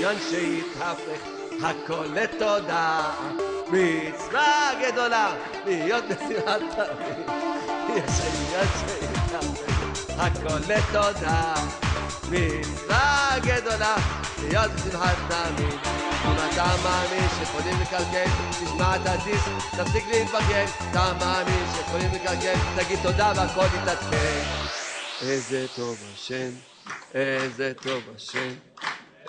עניין שהתהפך הכל לתודה. מצווה גדולה להיות בשמחת תמיד יש עניין שהתהפך הכל לתודה. מצווה גדולה להיות בשמחת תמיד אם אתה מאמין שיכולים לקלקל תשמע את הדיסק תפסיק להתבגן אתה מאמין שיכולים לקלקל תגיד תודה והכל יתעדכן. איזה טוב השם איזה טוב השם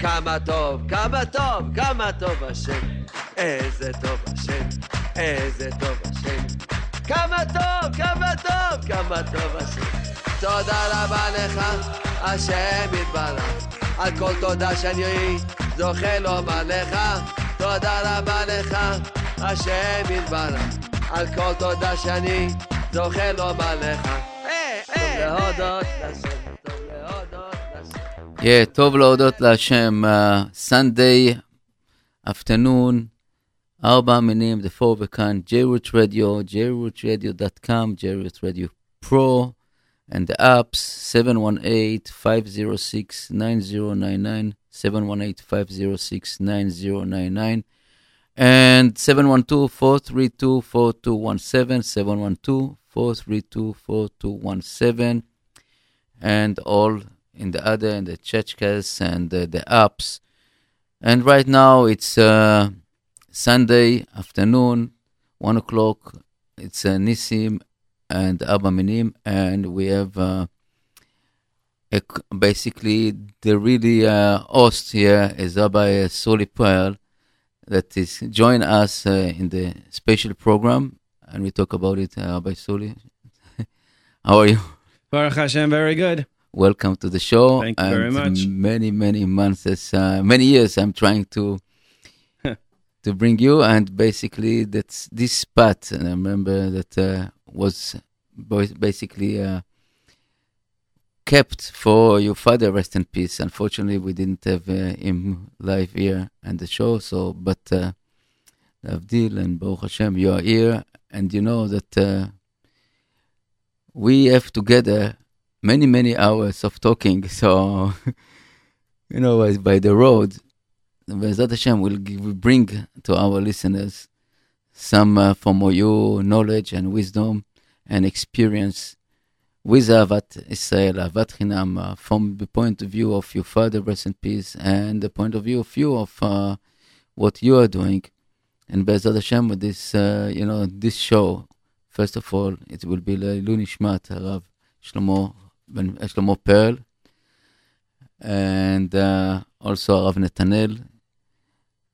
כמה טוב, כמה טוב, כמה טוב השם. איזה טוב השם, איזה טוב השם. כמה טוב, כמה טוב, כמה טוב השם. תודה רבה לך, השם יתברך. על כל תודה שאני זוכה לומר לך. תודה רבה לך, השם יתברך. על כל תודה שאני זוכה לומר לך. טוב להודות לשם. Yeah, טוב להודות להשם. Uh, Sunday afternoon, ארבע מינים, The Four וכאן, JRoot Radio, jrootradio.com, JRoot Radio Pro, and the apps, 718-506-9099, 718-506-9099, and 712-432-4217, 712-432-4217, and all in the other, in the churchcast and uh, the apps. And right now it's uh, Sunday afternoon, one o'clock. It's uh, Nissim and Arba Minim, and we have uh, a, basically the really uh, host here is Rabbi Soli Pearl that is join us uh, in the special program, and we talk about it. Uh, Rabbi Soli, how are you? Baruch Hashem, very good. Welcome to the show. Thank you very And much. Many, many months, uh, many years, I'm trying to to bring you, and basically that's this spot. And I remember that uh, was basically uh, kept for your father, rest in peace. Unfortunately, we didn't have uh, him live here and the show. So, but uh, Avdil and Baruch Hashem, you are here, and you know that uh, we have together many many hours of talking so you know by the road Be'ezrat Hashem will bring to our listeners some uh, from you knowledge and wisdom and experience with Avat Israel, Avat Chinam, uh, from the point of view of your father, rest in peace, and the point of view of you of uh, what you are doing. And Be'ezrat Hashem with this, uh, you know, this show, first of all, it will be Leilu Nishmat, Rav Shlomo Shlomo Pearl, and uh, also Rav Netanel,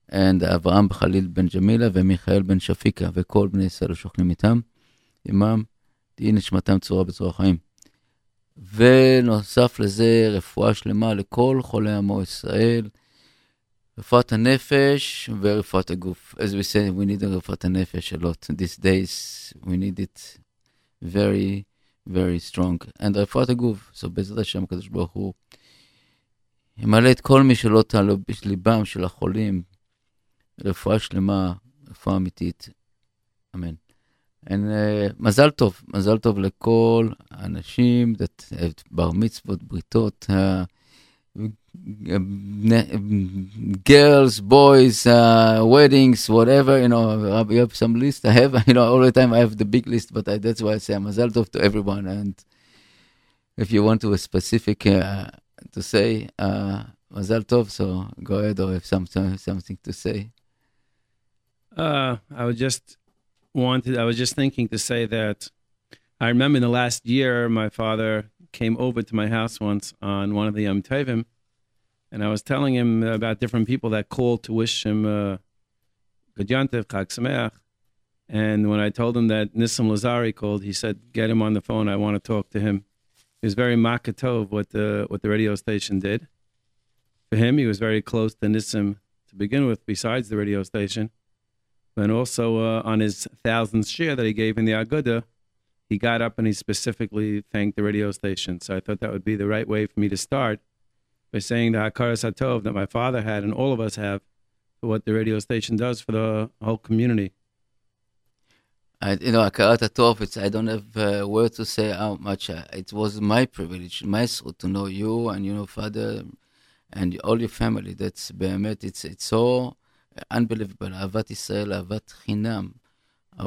and Avraham Khalil Ben Jamila ומיכאל בן שפיקה, וכל בני ישראל השוכנים איתם, עמם, תהי נשמתם צורה בצורה חיים. ונוסף לזה, רפואה שלמה לכל חולי עמו ישראל, רפואת הנפש ורפואת הגוף. As we say, we need רפואת הנפש a lot. These days, we need it very, very strong. And רפואת הגוף, so בעזרת השם הקדוש ברוך הוא ימלא את כל מי שלא תעלו בליבם של החולים, רפואה שלמה, רפואה אמיתית, אמן. And, uh, מזל טוב, מזל טוב לכל האנשים, בר מצוות, בריתות, uh, girls, boys, uh, weddings, whatever, you know, you have some list. I have, you know, all the time I have the big list, but I, that's why I say Mazal Tov to everyone. And if you want to a specific uh, to say uh, Mazal Tov, so go ahead or have some, something to say. Uh, I was just wanted. I was just thinking to say that I remember in the last year, my father came over to my house once on one of the Yom Tovim, and I was telling him about different people that called to wish him uh, Good Yontif, Chag Sameach. And when I told him that Nissim Lazari called, he said, "Get him on the phone. I want to talk to him." He was very makatov what the what the radio station did. For him, he was very close to Nissim, to to begin with, besides the radio station. And also uh, on his thousandth share that he gave in the Aguda, he got up and he specifically thanked the radio station. So I thought that would be the right way for me to start by saying the Hakarat Hatov that my father had and all of us have for what the radio station does for the whole community. I, you know, Hakarat Hatov, it's, I don't have a words to say how much I, it was my privilege, my soul to know you and, you know, father and all your family. That's, באמת, it's, it's so unbelievable. אהבת ישראל, אהבת Chinam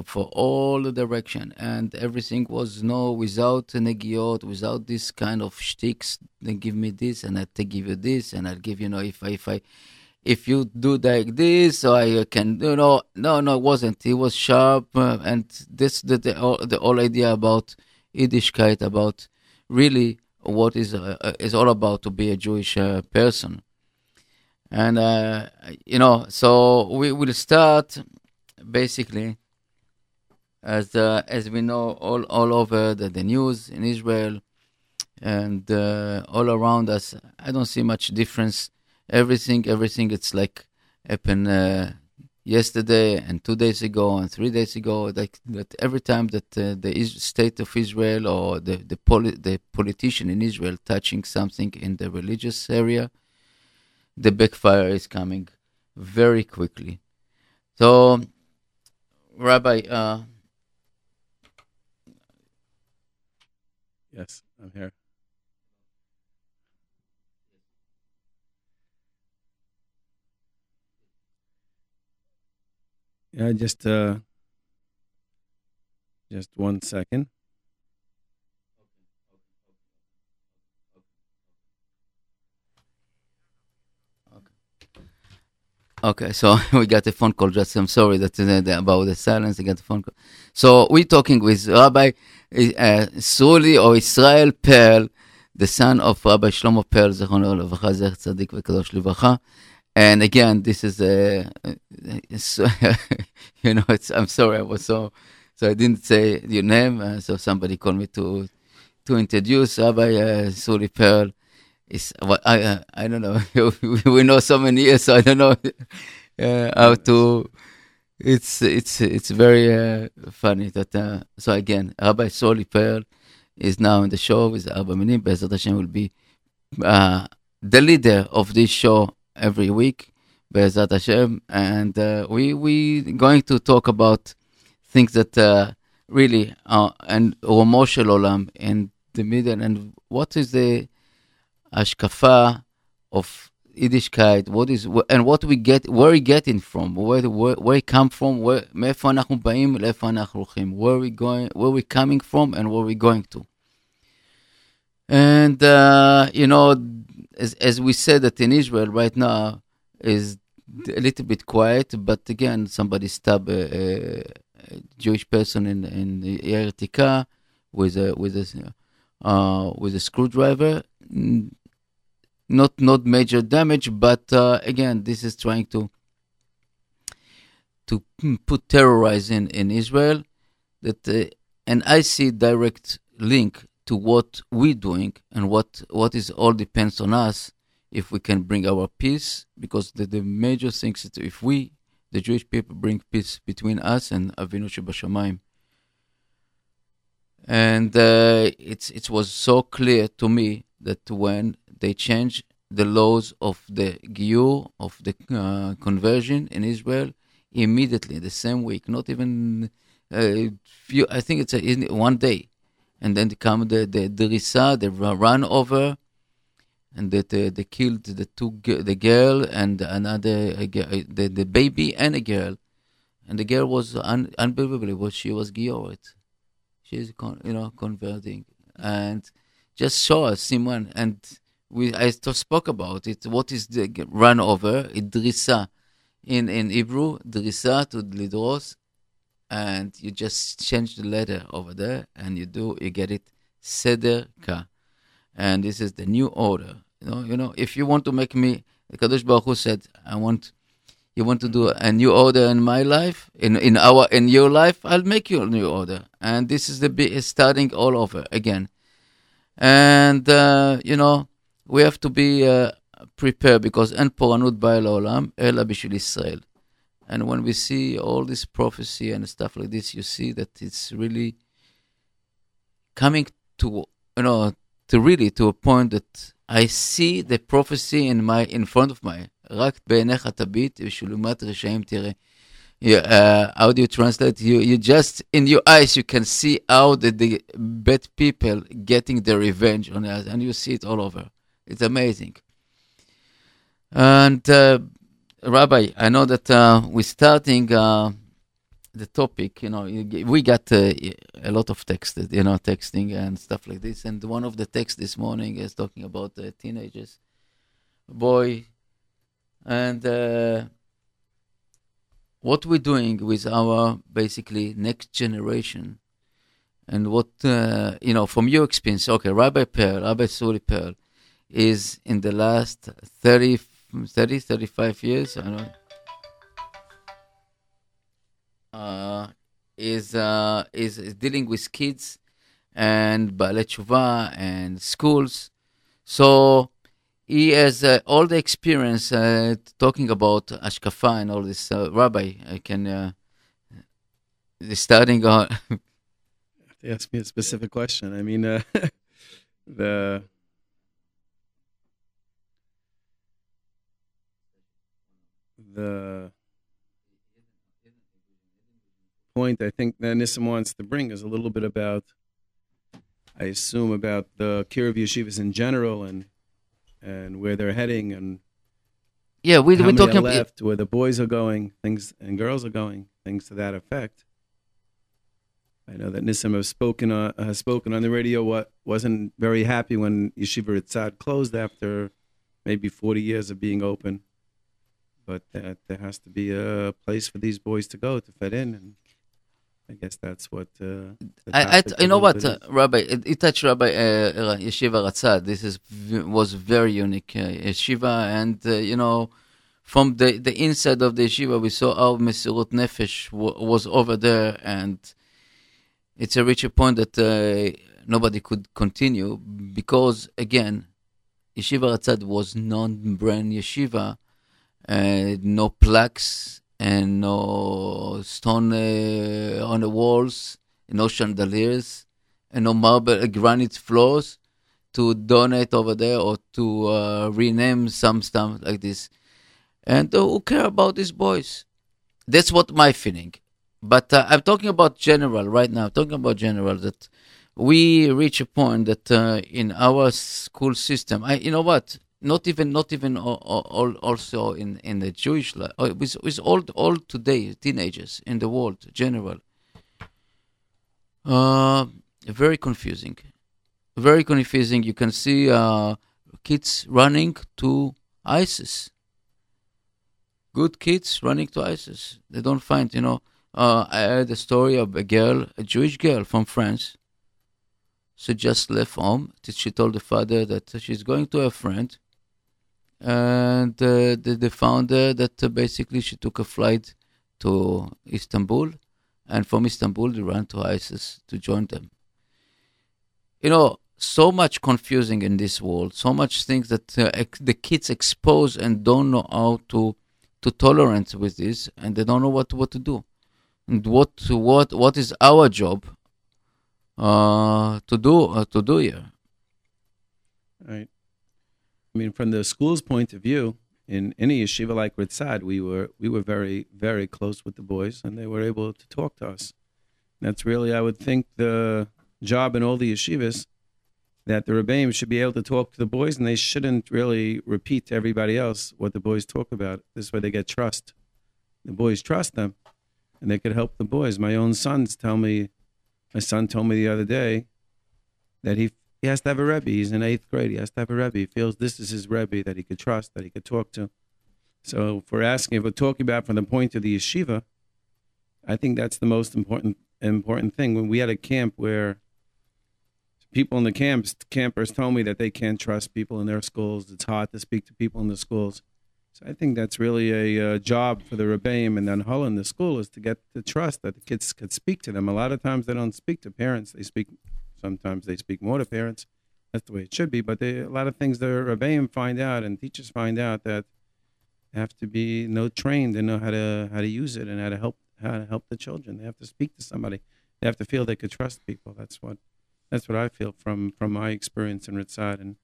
for all the direction. And everything was no, without negiot, without this kind of shticks. They give me this and I take give you this and I'll give you know, if I, if I, if you do like this, so I can, you know, no, no, it wasn't. It was sharp, uh, and this the the, whole- the whole idea about Yiddishkeit, about really what is uh, uh, is all about to be a Jewish uh, person, and uh, you know, so we will start basically as uh, as we know all all over the, the news in Israel and uh, all around us. I don't see much difference everything everything it's like happened uh, yesterday and two days ago and three days ago like that every time that uh, the state of israel or the the, poli- the politician in israel touching something in the religious area the backfire is coming very quickly so rabbi Yes, I'm here. Yeah, just uh, just one second. Okay, so we got a phone call. Just I'm sorry that uh, about the silence. I got a phone call. So we're talking with Rabbi uh, Suli or Israel Pearl, the son of Rabbi Shlomo Pearl, זכרונו לברכה, זכר צדיק וקדוש livracha. And again, this is uh, uh, a, you know, it's, I'm sorry, I was so, so I didn't say your name, uh, so somebody called me to, to introduce Rabbi uh, Suli Pearl. Is what I uh, I don't know. we know so many years, so I don't know uh, how to. It's it's it's very uh, funny that. Uh, so again, Rabbi Soli Pearl is now in the show with Arba Minim. Bezrat Hashem will be uh, the leader of this show every week. Bezrat Hashem, and uh, we we going to talk about things that really uh, and Romo Shel Olam in the middle and what is the השקפה of Yiddishkeit, what is, and what we get, where we getting from, where, where, where we come from, where, מאיפה אנחנו באים, לאיפה אנחנו הולכים, where we going, where we coming from and where we going to. And, uh, you know, as, as we said that in Israel right now is a little bit quiet, but again, somebody stabbed a, a, a Jewish person in, in Yair Tika with a, with a, uh, with a screwdriver. Not not major damage, but uh, again, this is trying to to mm, put terrorize in in Israel. That uh, and I see direct link to what we're doing and what what is all depends on us if we can bring our peace because the, the major thing is if we the Jewish people bring peace between us and Avinu Shebashamayim and uh, it's it was so clear to me that when they changed the laws of the giyur of the uh, conversion in Israel immediately the same week, not even uh, few. I think it's a, one day, and then come the the derisa, the ru- run over, and that uh, they killed the two the girl and another uh, the the baby and a girl, and the girl was un- unbelievable. Was she was gioret she's con- you know converting and just us Simon and we I spoke about it. What is the run over? Drisa in in Hebrew drisa to lidros and you just change the letter over there and you do you get it seder ka and this is the new order. You know you know if you want to make me the Kadosh Baruch Hu said I want you want to do a new order in my life in in our in your life i'll make you a new order. And this is the starting all over again. And uh, you know we have to be uh, prepare because אין פורענות באה לעולם, אלא בשביל ישראל. And when we see all this prophecy and stuff like this, you see that it's really coming to, you know, to really to a point that I see the prophecy in my, in front of my, רק בעיניך תביט, ושלעומת רשעים תראה. You, uh, how do you translate? You, you just, in your eyes, you can see how the, the bad people getting their revenge on us, and you see it all over. It's amazing. And uh, Rabbi, I know that uh, we're starting uh, the topic. You know, we got uh, a lot of text, you know, texting and stuff like this. And one of the texts this morning is talking about teenagers, boy, and uh, what we're doing with our basically next generation, and what uh, you know from your experience. Okay, Rabbi Pearl, Rabbi Suli Pearl, is in the last 30 30, 35 years, I don't uh, is, uh, is, is dealing with kids and Baalei and schools. So he has uh, all the experience uh, talking about Ashkafa and all this. Uh, Rabbi, I can uh, starting on. ask me a specific question. I mean, uh, the the point I think that Nissim wants to bring is a little bit about, I assume, about the Kiruv yeshivas in general and and where they're heading and yeah, we, we're talking left, where the boys are going, things and girls are going, things to that effect. I know that Nissim has spoken uh, has spoken on the radio. What wasn't very happy when Yeshiva Ritzad closed after maybe 40 years of being open but that there has to be a place for these boys to go to fit in and I guess that's what. Uh, I, I you know what, uh, Rabbi, it, touched Rabbi uh, Yeshiva Ratzad. This is was very unique uh, yeshiva, and uh, you know, from the the inside of the yeshiva, we saw how Mesirut Nefesh was over there, and it's a richer point that uh, nobody could continue because again, Yeshiva Ratzad was non-brand yeshiva, no plaques and no stone uh, on the walls, no chandeliers, and no marble uh, granite floors to donate over there or to uh, rename some stuff like this. And uh, who care about these boys? That's what my feeling. But uh, I'm talking about general right now. I'm talking about general that we reach a point that uh, in our school system, I, you know what? Not even not even all, all, also in in the Jewish life uh, with with all all today teenagers in the world general. Uh, very confusing, very confusing. You can see uh, kids running to ISIS. Good kids running to ISIS. They don't find, you know. Uh, I heard a story of a girl, a Jewish girl from France. She just left home. She told the father that she's going to a friend and uh, they, found that uh, basically she took a flight to Istanbul, and from Istanbul they ran to ISIS to join them. You know, so much confusing in this world, so much things that uh, ex- the kids expose and don't know how to to tolerate with this, and they don't know what what to do, and what what what is our job uh, to do uh, to do here. Right. I mean, from the school's point of view, in any yeshiva like Ritzad, we were we were very very close with the boys, and they were able to talk to us. That's really, I would think, the job in all the yeshivas that the rebbeim should be able to talk to the boys, and they shouldn't really repeat to everybody else what the boys talk about. This way, they get trust. The boys trust them, and they could help the boys. My own sons tell me, my son told me the other day that he he has to have a Rebbe. He's in eighth grade. He has to have a Rebbe. He feels this is his Rebbe that he could trust, that he could talk to. So, for asking, if we're talking about from the point of the yeshiva, I think that's the most important important thing. When we had a camp where people in the camps, campers told me that they can't trust people in their schools. It's hard to speak to people in the schools. So I think that's really a uh, job for the Rebbeim and then Hull in the school is to get the trust that the kids could speak to them. A lot of times they don't speak to parents; they speak Sometimes they speak more to parents. that's the way it should be. But they, a lot of things the Rebbeim find out and teachers find out that have to be no trained and know how to how to use it and how to help how to help the children. They have to speak to somebody. They have to feel they could trust people. That's what that's what I feel from from my experience in Ritzad. And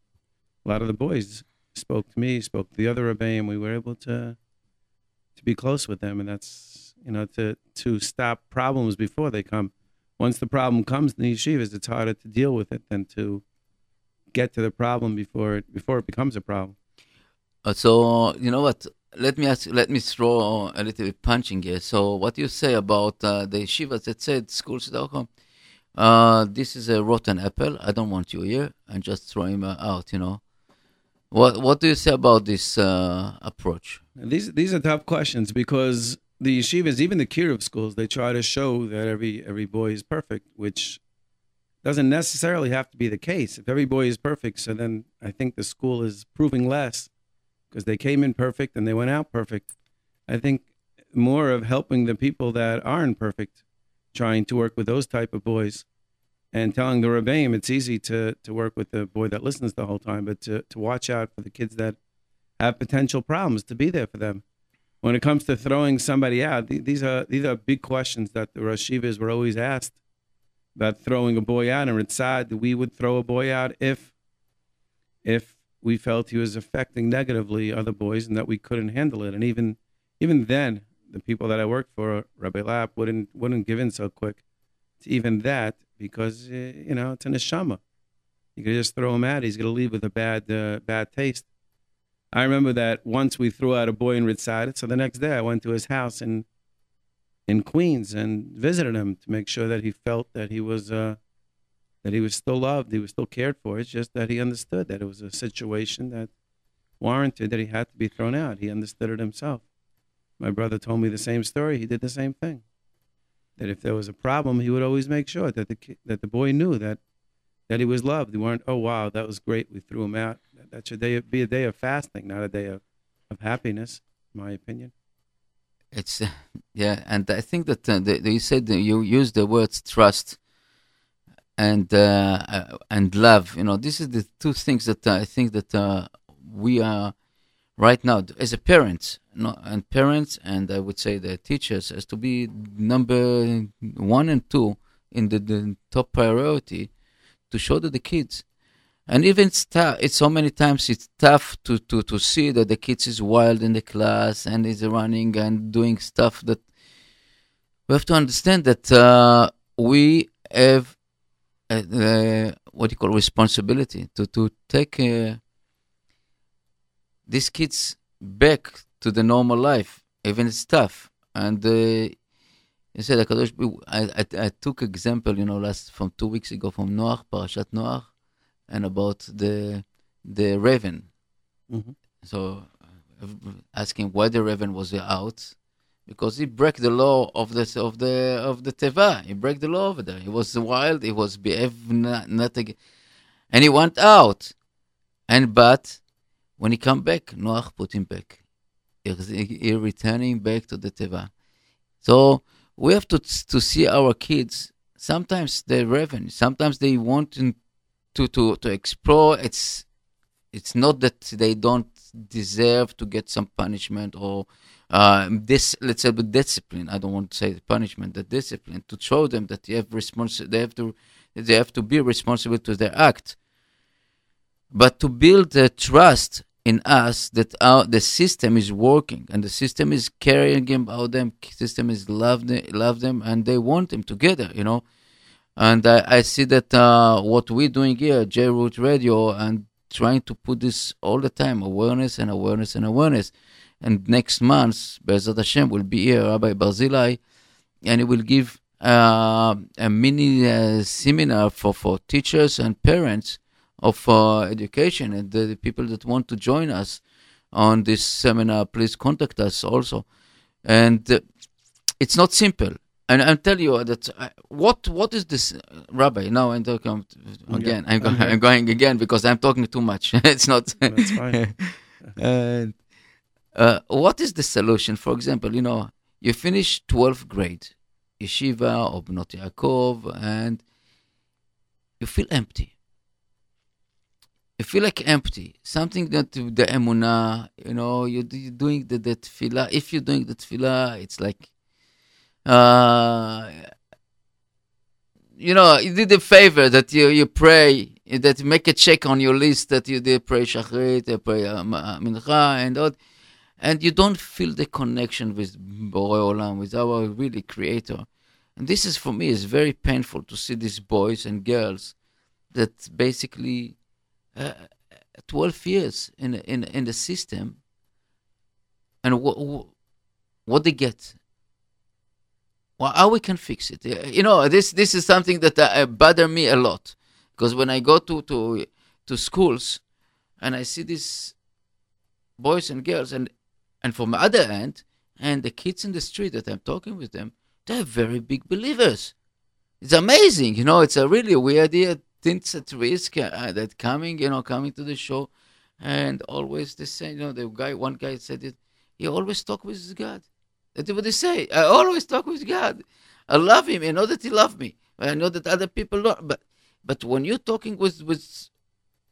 a lot of the boys spoke to me, spoke to the other Rebbeim. We were able to to be close with them, and that's you know to to stop problems before they come. Once the problem comes in the yeshivas, it's harder to deal with it than to get to the problem before it before it becomes a problem. Uh, so you know what? Let me ask. Let me throw a little bit punching here. So what do you say about uh, the yeshivas that said schools Stockholm? Uh, this is a rotten apple. I don't want you here, and just throw him uh, out. You know. What What do you say about this uh, approach? These these are tough questions because the yeshivas, even the kiruv schools, they try to show that every every boy is perfect, which doesn't necessarily have to be the case. If every boy is perfect, so then I think the school is proving less because they came in perfect and they went out perfect. I think more of helping the people that aren't perfect, trying to work with those type of boys, and telling the rebbeim it's easy to to work with the boy that listens the whole time, but to to watch out for the kids that have potential problems, to be there for them. When it comes to throwing somebody out, these are these are big questions that the Rosh were always asked about throwing a boy out. And Ritzad, we would throw a boy out if if we felt he was affecting negatively other boys and that we couldn't handle it. And even even then, the people that I worked for, Rabbi Lapp, wouldn't wouldn't give in so quick to even that because uh, you know it's an neshama. You could just throw him out; he's going to leave with a bad uh, bad taste. I remember that once we threw out a boy in Ritzad, so the next day I went to his house in in Queens and visited him to make sure that he felt that he was uh, that he was still loved, he was still cared for. It's just that he understood that it was a situation that warranted that he had to be thrown out. He understood it himself. My brother told me the same story. He did the same thing. That if there was a problem, he would always make sure that the that the boy knew that that he was loved. He weren't, oh wow, that was great. We threw him out. That should be a day of fasting, not a day of, of happiness, in my opinion. It's yeah, and I think that uh, you said you used the words trust and uh, uh, and love. You know, this is the two things that I think that uh, we are right now as a parents, no, and parents, and I would say the teachers has to be number one and two in the, the top priority to show that the kids and even it's tough it's so many times it's tough to, to, to see that the kids is wild in the class and is running and doing stuff that we have to understand that uh, we have uh, uh, what you call responsibility to to take uh, these kids back to the normal life even it's tough. And uh, you said I, I, I took example you know last from two weeks ago from Noach Parashat Noach and about the the raven. Mm-hmm. So asking why the raven was out, because he broke the law of the of the of the teva. He broke the law over there. He was wild. He was behave not, not again. and he went out. And but when he come back, Noach put him back. He, he returning back to the teva. So we have to to see our kids. Sometimes they're raven. Sometimes they want to to to explore. It's it's not that they don't deserve to get some punishment or uh, this let's say the discipline. I don't want to say the punishment, the discipline to show them that they have respons- They have to they have to be responsible to their act. But to build the trust in us that our the system is working and the system is caring about them, system is love them, love them, and they want them together. You know, and I, I see that uh, what we're doing here, J Root Radio, and trying to put this all the time awareness and awareness and awareness. And next month, Bezat Hashem will be here, Rabbi Barzilai, and he will give uh, a mini uh, seminar for, for teachers and parents of uh, education and the, the, people that want to join us on this seminar. Please contact us also. And uh, it's not simple and I'll tell you that uh, what what is this, uh, Rabbi? Now I'm talking again. I'm, going, I'm going again because I'm talking too much. it's not. That's fine. and uh, what is the solution? For example, you know, you finish 12th grade, yeshiva or Bnot Yaakov, and you feel empty. You feel like empty. Something that the emuna, you know, you you're doing the, the tefillah. If you're doing the tefillah, it's like, uh, you know, you did a favor that you you pray that you make a check on your list that you did pray shachrit, pray uh, mincha, and all, and you don't feel the connection with Borei Olam, with our really Creator. And this is for me is very painful to see these boys and girls that basically uh, 12 years in in in the system and what what they get. Well, how we can fix it? You know this this is something that uh, bother me a lot because when i go to to to schools and i see these boys and girls and and from the other end and the kids in the street that i'm talking with them they're very big believers. It's amazing you know it's a really weird thinks at risk uh, that coming, you know, coming to the show, and always the same. You know, the guy, one guy said it. He always talk with God. That's what they say. I always talk with God. I love Him. I know that He loves me. I know that other people don't. But but when you're talking with with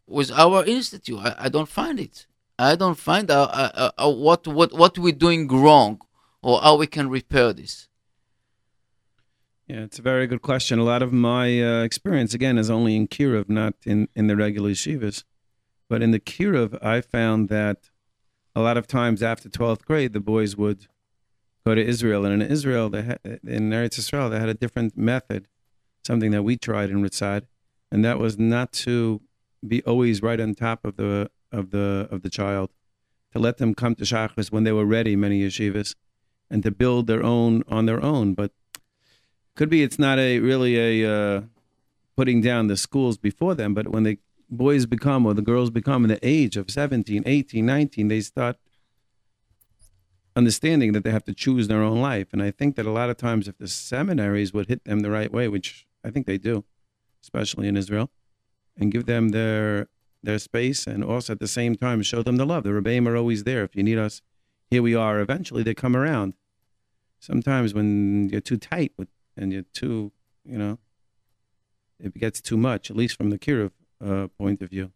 with our institute, I, I don't find it. I don't find out uh, uh, uh, what what what we're doing wrong or how we can repair this. Yeah, it's a very good question. A lot of my uh, experience, again, is only in Kiruv, not in, in the regular yeshivas. But in the Kiruv, I found that a lot of times after 12th grade, the boys would go to Israel. And in Israel, they had, in Eretz Israel, they had a different method, something that we tried in Ritzad, and that was not to be always right on top of the of the of the child, to let them come to Shachris when they were ready, many yeshivas, and to build their own on their own. But could be it's not a really a uh, putting down the schools before them, but when the boys become or the girls become in the age of 17, 18, 19, they start understanding that they have to choose their own life. And I think that a lot of times if the seminaries would hit them the right way, which I think they do, especially in Israel, and give them their their space and also at the same time show them the love. The Rebbeim are always there. If you need us, here we are. Eventually they come around. Sometimes when you're too tight with and you're too, you know, it gets too much, at least from the Kiruv uh, point of view.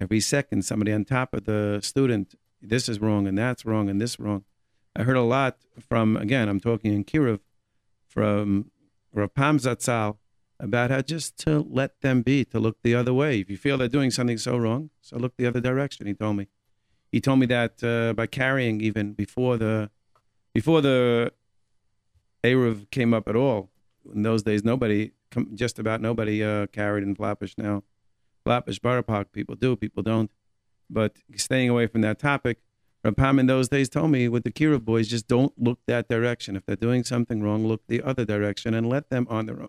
Every second, somebody on top of the student, this is wrong and that's wrong and this wrong. I heard a lot from, again, I'm talking in Kiruv, from Rav Pam Zatzal about how just to let them be, to look the other way. If you feel they're doing something so wrong, so look the other direction. He told me. He told me that uh, by carrying even before the before the Eruv came up at all. In those days, nobody, just about nobody uh, carried in Flatbush now. Flatbush, Borough Park, people do, people don't. But staying away from that topic, Rav Pam in those days told me with the Kiruv boys, just don't look that direction. If they're doing something wrong, look the other direction and let them on their own,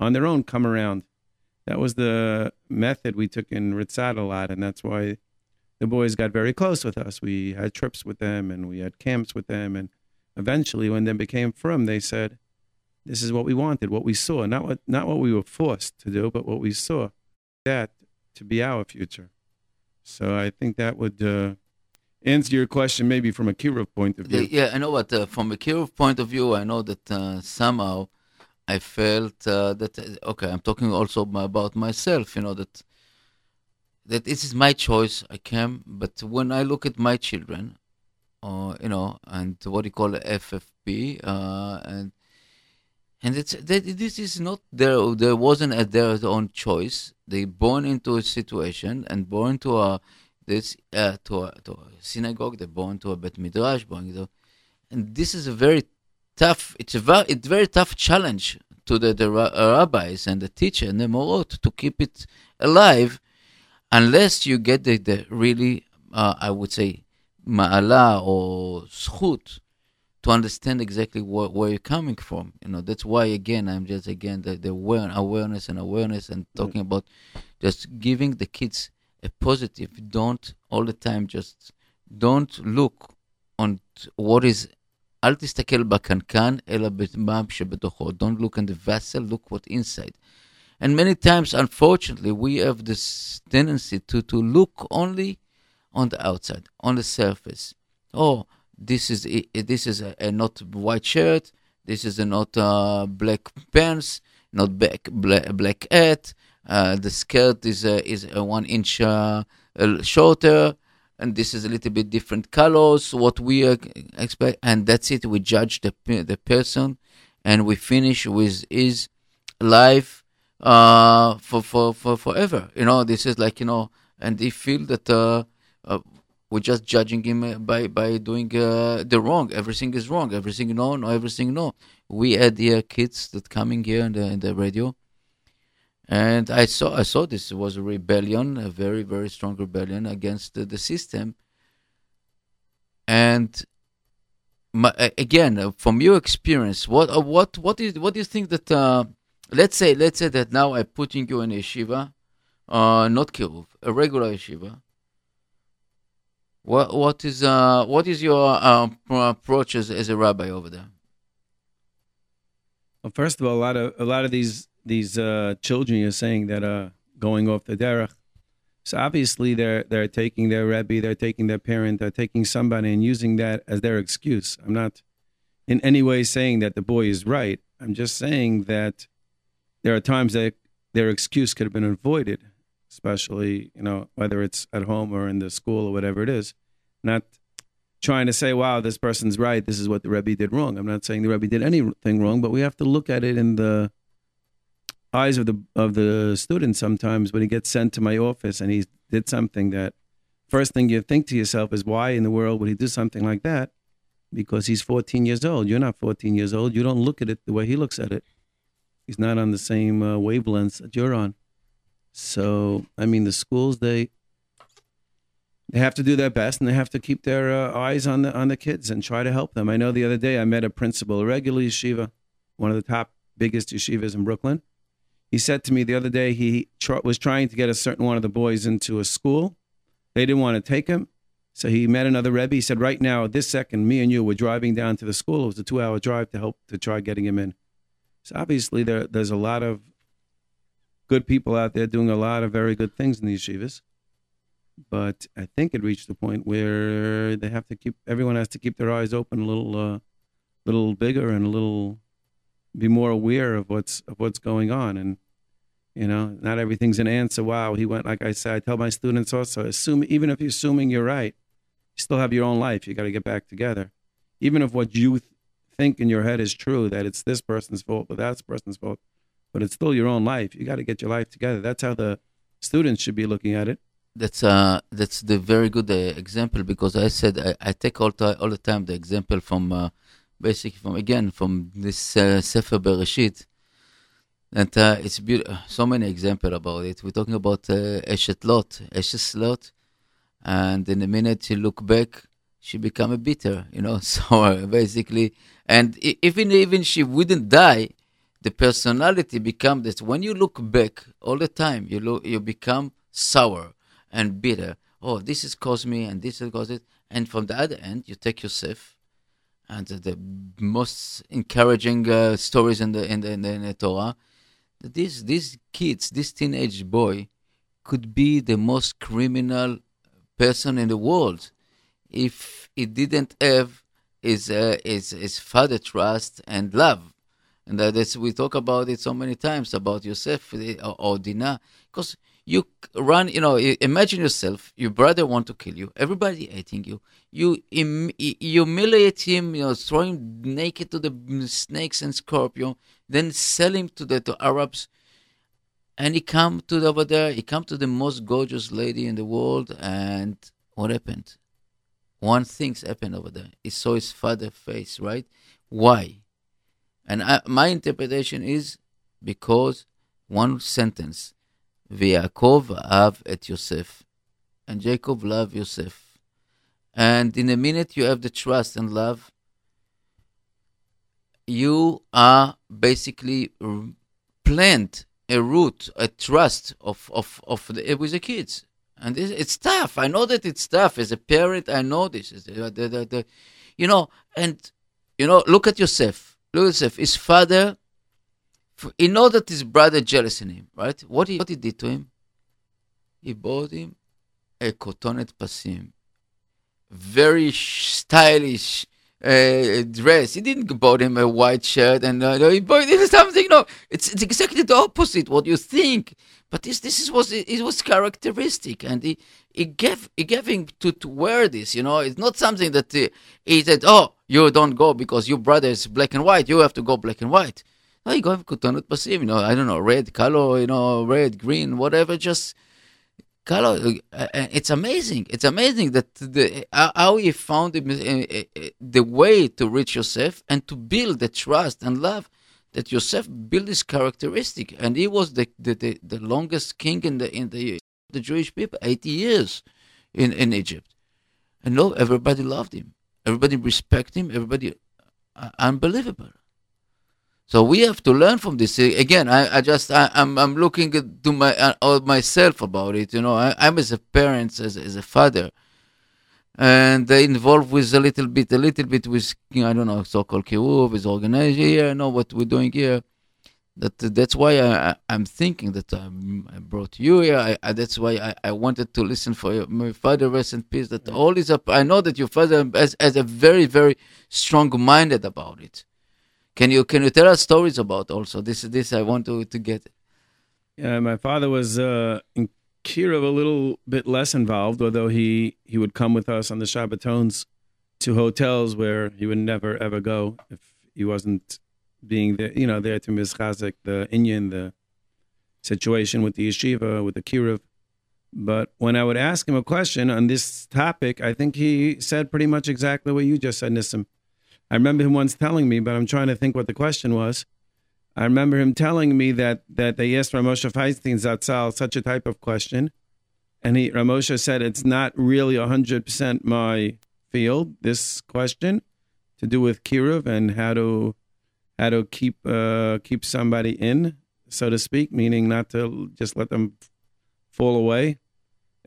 on their own come around. That was the method we took in Ritzad a lot, and that's why the boys got very close with us. We had trips with them, and we had camps with them, and eventually, when they became firm, they said, "This is what we wanted, what we saw, not what not what we were forced to do, but what we saw that to be our future." So I think that would uh, answer your question, maybe from a Kiruv point of view. Yeah, I know what. Uh, from a Kiruv point of view, I know that uh, somehow I felt uh, that uh, okay. I'm talking also about myself. You know that that this is my choice. I came, but when I look at my children, uh, you know, and what you call FFB, uh, and and it's that this is not there. There wasn't a, their own choice. They born into a situation and born to a this uh, to a to a synagogue. They born to a bet midrash. Born to, and this is a very tough. It's a very it's very tough challenge to the, the rabbis and the teacher and the morot to keep it alive, unless you get the, the really uh, I would say ma'ala or zchut to understand exactly wh- where you're coming from. You know, that's why again I'm just again the, the awareness and awareness and talking mm-hmm. about just giving the kids a positive. Don't all the time just don't look on what is אל תסתכל בקנקן, אלא במה שבתוכו. Don't look in the vessel, look what inside. And many times, unfortunately, we have this tendency to, to look only on the outside, on the surface. Oh, this is this is a, a not white shirt. This is a not uh, black pants, not black black, black hat. uh, the skirt is uh, is uh, one inch uh, uh, shorter, and this is a little bit different colors. What we uh, expect, and that's it. We judge the the person, and we finish with his life uh, for for for forever. You know, this is like you know, and they feel that uh, we're just judging him uh, by by doing uh, the wrong. Everything is wrong. Everything no, no, everything no. We had here kids that coming here in the in the radio, and I saw I saw this was a rebellion, a very very strong rebellion against the, the system. And my, again, uh, from your experience, what uh, what what is what do you think that? Uh, let's say let's say that now I'm putting you in a yeshiva, uh, not kiruv, a regular yeshiva. What what is uh what is your uh, approach as, as a rabbi over there? Well, first of all, a lot of a lot of these these uh, children you're saying that are going off the derech. So obviously they're they're taking their rebbe, they're taking their parent, they're taking somebody and using that as their excuse. I'm not in any way saying that the boy is right. I'm just saying that there are times that their excuse could have been avoided, especially you know whether it's at home or in the school or whatever it is. Not trying to say, "Wow, this person's right. This is what the rebbe did wrong." I'm not saying the rebbe did anything wrong, but we have to look at it in the eyes of the of the student. Sometimes when he gets sent to my office and he did something that first thing you think to yourself is, "Why in the world would he do something like that?" Because he's 14 years old. You're not 14 years old. You don't look at it the way he looks at it. He's not on the same uh, wavelengths that you're on. So, I mean, the schools they they have to do their best and they have to keep their uh, eyes on the on the kids and try to help them. I know the other day I met a principal, a regular yeshiva, one of the top biggest yeshivas in Brooklyn. He said to me the other day he tr- was trying to get a certain one of the boys into a school. They didn't want to take him, so he met another rebbe. He said, "Right now, this second, me and you were driving down to the school. It was a two-hour drive to help to try getting him in." So obviously, there there's a lot of good people out there doing a lot of very good things in these yeshivas but I think it reached the point where they have to keep everyone has to keep their eyes open a little, uh, little bigger and a little be more aware of what's of what's going on. And you know, not everything's an answer. Wow, he went like I said. I tell my students also, assume even if you're assuming you're right, you still have your own life. You got to get back together. Even if what you th- think in your head is true, that it's this person's fault or that person's fault, but it's still your own life. You got to get your life together. That's how the students should be looking at it. That's uh that's the very good uh, example because I said I, I take all ti all the time the example from uh, basically from again from this uh, Sefer Bereshit, and uh, it's. So many example about it. We're talking about uh, Eshet Lot, Eshet Lot, and in a minute you look back, she become a bitter, you know. So uh, basically, and even even she wouldn't die, the personality become that when you look back all the time, you look you become sour and bitter. Oh, this has caused me, and this has caused it. And from the other end, you take yourself, and the, most encouraging uh, stories in the, in the in the in the Torah. These these kids, this teenage boy, could be the most criminal person in the world if he didn't have his uh, his his father trust and love. And that is, we talk about it so many times about Yosef uh, or, or Dinah, because you run, you know, imagine yourself, your brother want to kill you, everybody hating you, you humiliate him, you know, throw him naked to the snakes and scorpion, then sell him to the to Arabs, and he come to the, over there, he come to the most gorgeous lady in the world, and what happened? One thing's happened over there. He saw his father face, right? Why? And I, my interpretation is because one sentence, V'Yaakov ahav et Yosef, and Jacob loved Yosef. And in a minute you have the trust and love, you are basically plant a root, a trust of of of the, with the kids. And it's, it's tough. I know that it's tough. As a parent, I know this. The, the, you know, and you know, look at Yosef. Yosef. His father, he know that his brother jealous in him, right? What he what he did to him? He bought him a cotonet pasim, very stylish, uh, dress. He didn't bought him a white shirt, and uh, he bought him something. No, it's, it's exactly the opposite what you think. But this this is was it was characteristic, and he he gave he gave him to, to wear this. You know, it's not something that uh, he said, "Oh, you don't go because your brother is black and white. You have to go black and white." No, you go have. You know, I don't know, red color. You know, red, green, whatever. Just color. uh, It's amazing. It's amazing that the how- he found the, uh, uh, the way to reach Yosef and to build the trust and love that Yosef built this characteristic, and he was the the, the, the longest king in the in the the Jewish people, eighty years in in Egypt, and no, everybody loved him, everybody respect him, everybody uh, unbelievable. So we have to learn from this. Uh, Again, I, I just I, I'm I'm looking to my uh, myself about it. You know, I, I'm as a parent, as as a father, and they involved with a little bit, a little bit with I don't know, so-called kiruv, with organization here. I know what we're doing here. That that's why I, I, I'm thinking that I'm, I brought you here. I, I, that's why I, I wanted to listen for your, my father, rest in peace. That all is up. I know that your father has, has a very very strong minded about it. Can you can you tell us stories about also this? This I want to to get. Yeah, my father was uh, in kiruv a little bit less involved, although he, he would come with us on the Shabbatons to hotels where he would never ever go if he wasn't being there, you know, there to mizchazik the Inyan, the situation with the yeshiva, with the kiruv. But when I would ask him a question on this topic, I think he said pretty much exactly what you just said, Nissim. I remember him once telling me, but I'm trying to think what the question was. I remember him telling me that that they asked Rav Moshe Feinstein Zatzal such a type of question, and he Ramosha said it's not really hundred percent my field. This question to do with kiruv and how to how to keep uh, keep somebody in, so to speak, meaning not to just let them fall away.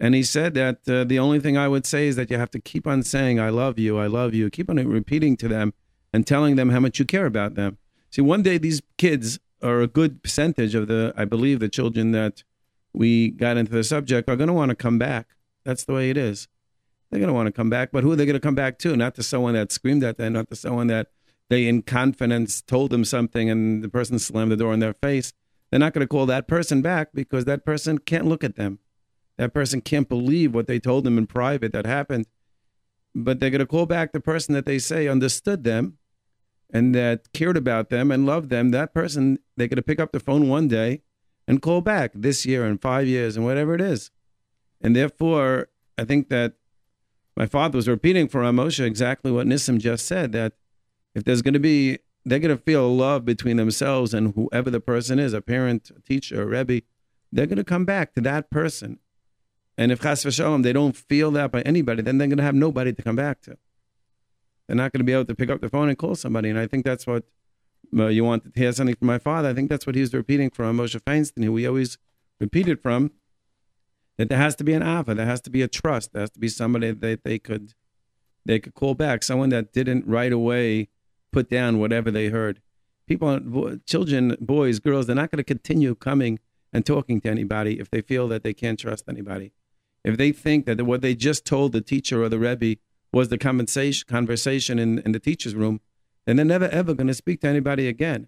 And he said that uh, the only thing I would say is that you have to keep on saying "I love you, I love you," keep on repeating to them and telling them how much you care about them. See, one day these kids are a good percentage of the, I believe, the children that we got into the subject are going to want to come back. That's the way it is. They're going to want to come back, but who are they going to come back to? Not to someone that screamed at them, not to someone that they, in confidence, told them something and the person slammed the door in their face. They're not going to call that person back because that person can't look at them. That person can't believe what they told them in private that happened. But they're going to call back the person that they say understood them and that cared about them and loved them, that person, they're going to pick up the phone one day and call back this year and five years and whatever it is. And therefore, I think that my father was repeating for Moshe exactly what Nissim just said that if there's going to be, they're going to feel love between themselves and whoever the person is, a parent, a teacher, a Rebbe, they're going to come back to that person. And if Chas v'shalom, they don't feel that by anybody, then they're going to have nobody to come back to they're not going to be able to pick up the phone and call somebody. And I think that's what uh, you want to hear something from my father. I think that's what he was repeating from Moshe Feinstein, who we always repeated from. That there has to be an ava, there has to be a trust, there has to be somebody that they could they could call back, someone that didn't right away put down whatever they heard. People, children, boys, girls, they're not going to continue coming and talking to anybody if they feel that they can't trust anybody. If they think that what they just told the teacher or the rebbe was the conversation conversation in, in the teacher's room, then they're never ever going to speak to anybody again.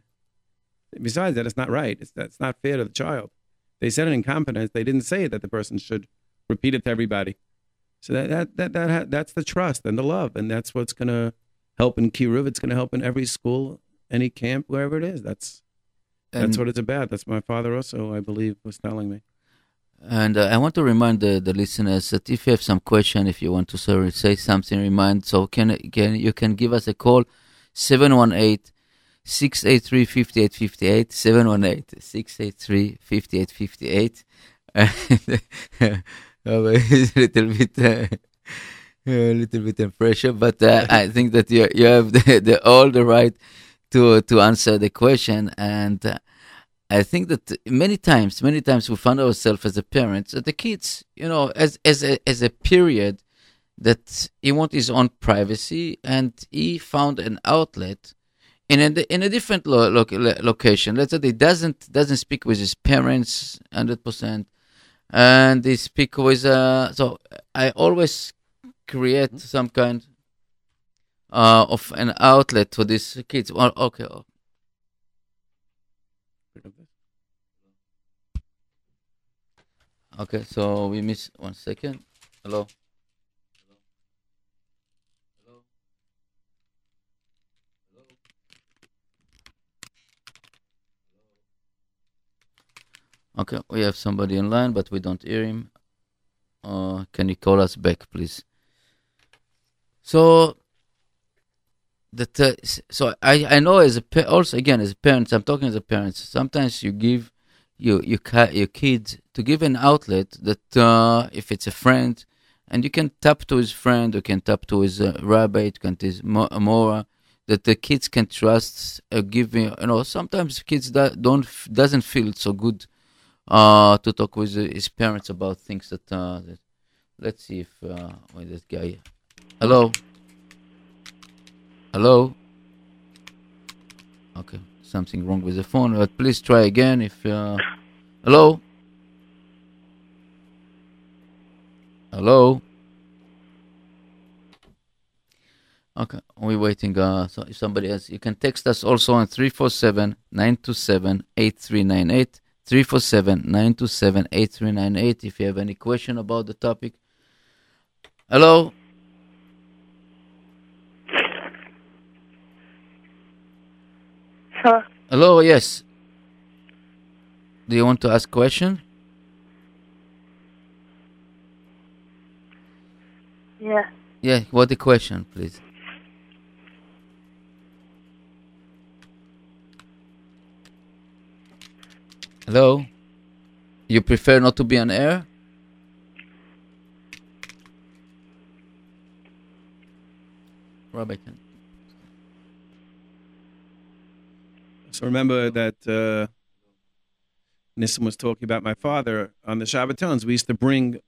Besides that, it's not right. It's that's not fair to the child. They said it in confidence. They didn't say that the person should repeat it to everybody. So that that that, that ha- that's the trust and the love, and that's what's going to help in Kiruv. It's going to help in every school, any camp, wherever it is. That's that's what it's about. That's my father also, I believe, was telling me. And uh, I want to remind the, the listeners that if you have some question, if you want to sorry, say something, remind. So can can you can give us a call, 718 683 5858 718 683 5858 It's a little bit uh, a little bit of pressure, but uh, I think that you you have the, the all the right to to answer the question and. I think that many times, many times we find ourselves as a parents, that the kids, you know, as as a, as a period that he want his own privacy, and he found an outlet in a in a different lo- lo- location. Let's say he doesn't doesn't speak with his parents hundred percent, and they speak with. Uh, so I always create some kind. uh, of an outlet for these kids. Well, okay. Okay, so we miss one second. Hello. Okay, we have somebody in line, but we don't hear him. Uh, can you call us back, please? So that uh, so I I know as a pa- also again as parents, I'm talking as a parent. Sometimes you give your your your kid to give an outlet that uh, if it's a friend, and you can tap to his friend, you can tap to his uh, rabbi, you can to his mo- mora, that the kids can trust. Uh, giving you know sometimes kids that don't doesn't feel so good uh, to talk with his parents about things that. Uh, that let's see if uh, wait, guy. Hello. Hello. Okay, something wrong with the phone. But please try again. If uh, hello. Hello. Okay, we're waiting. Uh, so if somebody else, you can text us also on 347 927 8398. 347 927 8398 if you have any question about the topic. Hello? Hello. Hello, yes. Do you want to ask question? Yeah. Yeah, what the question, please? Hello? You prefer not to be on air? Robert. Remember that uh, was talking about my father on the Shabbatons. We used to bring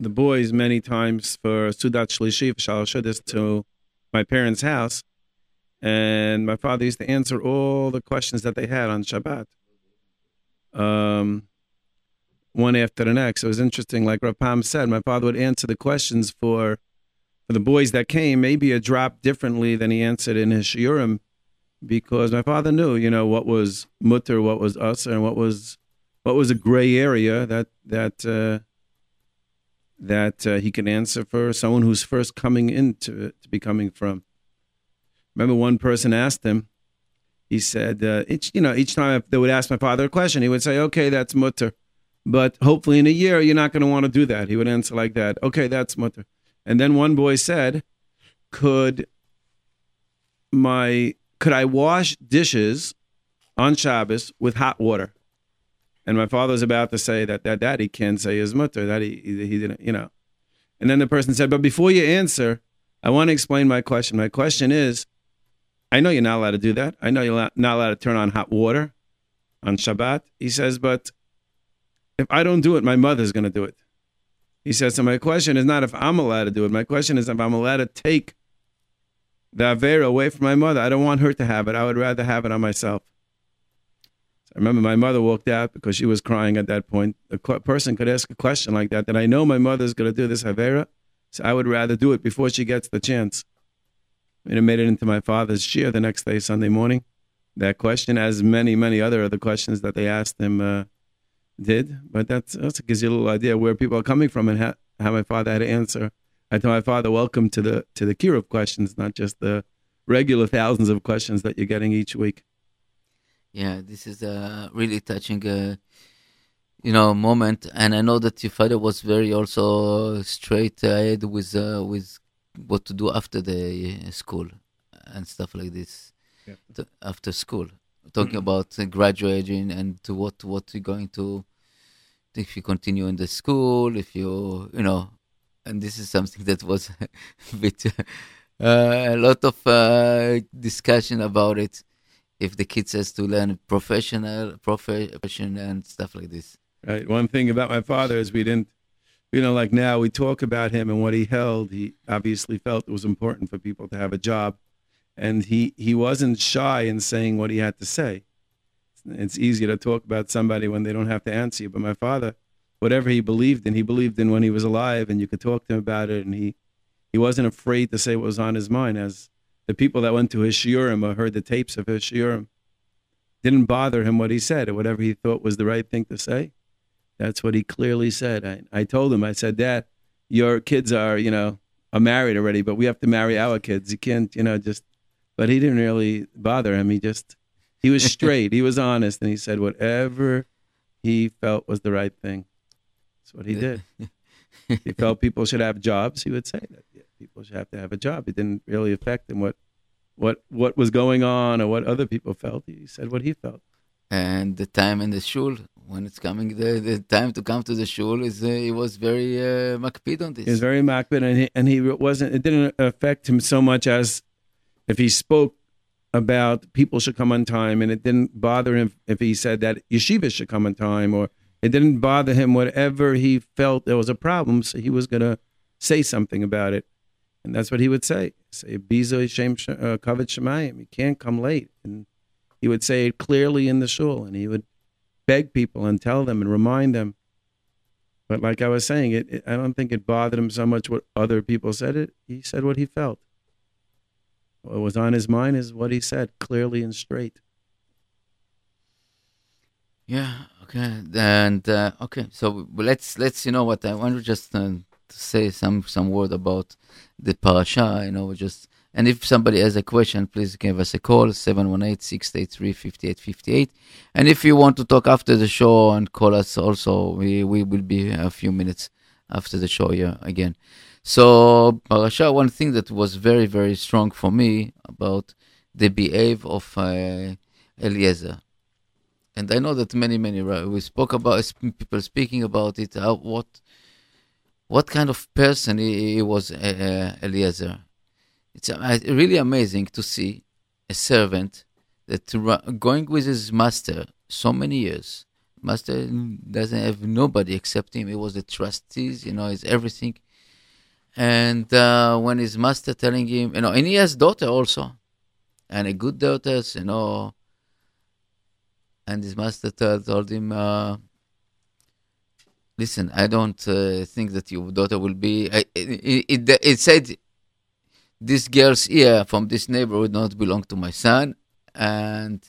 the boys many times for Sudat Shlishi, Shalosh to my parents' house. And my father used to answer all the questions that they had on Shabbat, um, one after the next. It was interesting. Like Rav Pam said, my father would answer the questions for, for the boys that came, maybe a drop differently than he answered in his shiurim because my father knew, you know, what was mutter, what was us, and what was what was a gray area that that uh, that uh, he can answer for someone who's first coming into to be coming from. Remember, one person asked him. He said, uh, each you know, each time they would ask my father a question, he would say, "Okay, that's mutter," but hopefully in a year you're not going to want to do that. He would answer like that, "Okay, that's mutter," and then one boy said, "Could my could I wash dishes on Shabbos with hot water? And my father was about to say that that daddy can't say his mutter, that he, he, he didn't, you know. And then the person said, but before you answer, I want to explain my question. My question is, I know you're not allowed to do that. I know you're not allowed to turn on hot water on Shabbat. He says, but if I don't do it, my mother's going to do it. He says, so my question is not if I'm allowed to do it. My question is if I'm allowed to take the Avera away from my mother. I don't want her to have it. I would rather have it on myself. I remember my mother walked out because she was crying at that point. A person could ask a question like that, that I know my mother's going to do this Avera, so I would rather do it before she gets the chance. And it made it into my father's shiur the next day, Sunday morning. That question, as many, many other of the questions that they asked him uh, did. But that's, that gives you a little idea where people are coming from and how my father had to answer I tell my father, welcome to the to the Kiruv questions, not just the regular thousands of questions that you're getting each week. Yeah, this is a really touching, uh, you know, moment, and I know that your father was very also straight ahead with uh, with what to do after the school and stuff like this. Yeah. After school, talking about graduating and to what what you're going to, if you continue in the school, if you you know, and this is something that was bit uh, a lot of uh, discussion about it if the kids has to learn professional profession and stuff like this Right. One thing about my father is we didn't, you know, like now we talk about him and what he held. He obviously felt it was important for people to have a job, and he he wasn't shy in saying what he had to say. It's easier to talk about somebody when they don't have to answer you. But my father, whatever he believed in, he believed in when he was alive, and you could talk to him about it, and he he wasn't afraid to say what was on his mind. As the people that went to his shiurim or heard the tapes of his shiurim didn't bother him what he said or whatever he thought was the right thing to say. That's what he clearly said. I, I told him, I said, Dad, your kids are, you know, are married already, but we have to marry our kids. You can't, you know, just. But he didn't really bother him. He just, he was straight. he was honest, and he said whatever he felt was the right thing. That's what he did. he felt people should have jobs. He would say that yeah, people should have to have a job. It didn't really affect him what, what, what was going on or what other people felt. He said what he felt. And the time in the shul, when it's coming, the, the time to come to the shul is uh, he was very uh, makpid on this. He was very makpid, and he and he wasn't. It didn't affect him so much as if he spoke about people should come on time, and it didn't bother him if he said that yeshiva should come on time, or it didn't bother him whatever he felt there was a problem. So he was gonna say something about it, and that's what he would say. Say bizo shem uh, kavod shemayim. You can't come late, and he would say it clearly in the shul, and he would beg people and tell them and remind them. But like I was saying, it, it, I don't think it bothered him so much what other people said. It he said what he felt. What was on his mind is what he said clearly and straight. Yeah. Okay. And uh, okay. So let's let's you know what I want to just uh, say some some word about the parasha. You know, just and if somebody has a question, please give us a call, 718-683-5858. And if you want to talk after the show and call us also, we, we will be a few minutes after the show here again. So, Parasha, one thing that was very, very strong for me about the behave of uh, Eliezer. And I know that many, many, we spoke about, people speaking about it, uh, what what kind of person he, he was, uh, Eliezer it's uh, really amazing to see a servant that going with his master so many years. Master doesn't have nobody except him. He was the trustees, you know, he's everything. And uh, when his master telling him, you know, and he has daughter also, and a good daughters, you know. And his master told him, uh, "Listen, I don't uh, think that your daughter will be." it, it, it said this girl's ear from this neighborhood not belong to my son, and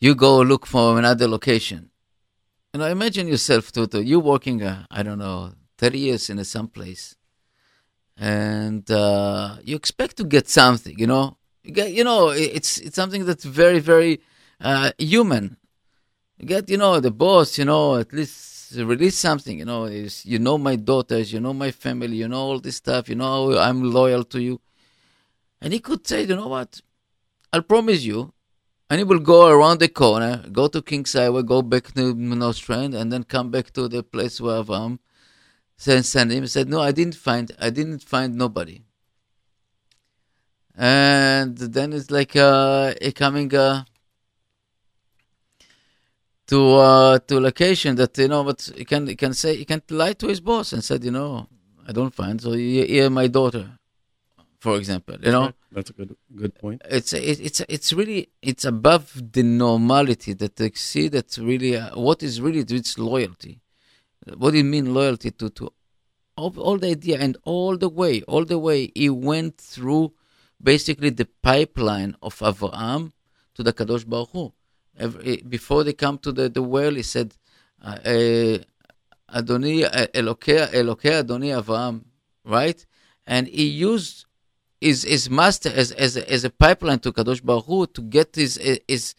you go look for another location. You know, imagine yourself, Toto, you working, uh, I don't know, 30 years in some place, and uh, you expect to get something, you know. You get, you know, it's it's something that's very, very uh, human. Get, you know, the boss, you know, at least release something. You know, is you know my daughters, you know my family, you know all this stuff. You know I'm loyal to you. And he could say, you know what? I'll promise you. And he will go around the corner, go to King's Highway, go back to Nostrand, and then come back to the place where I'm. Then send him. Said, no, I didn't find. I didn't find nobody. And then it's like uh, a coming. Uh, to uh, to location that you know but he can he can say he can lie to his boss and said you know I don't find so here my daughter for example you know? That's a good good point. It's it, it's it's really it's above the normality that they see that really uh, what is really its loyalty. What do you mean loyalty to to all, all the idea and all the way all the way he went through basically the pipeline of Avraham to the Kadosh Baruch Hu every, eh, before they come to the, the well, he said, uh, eh, Adoni, eh, Elokei, Elokei Adoni Avraham, right? And he used his, his master as, as, a, as a pipeline to Kadosh Baruch Hu to get his, his,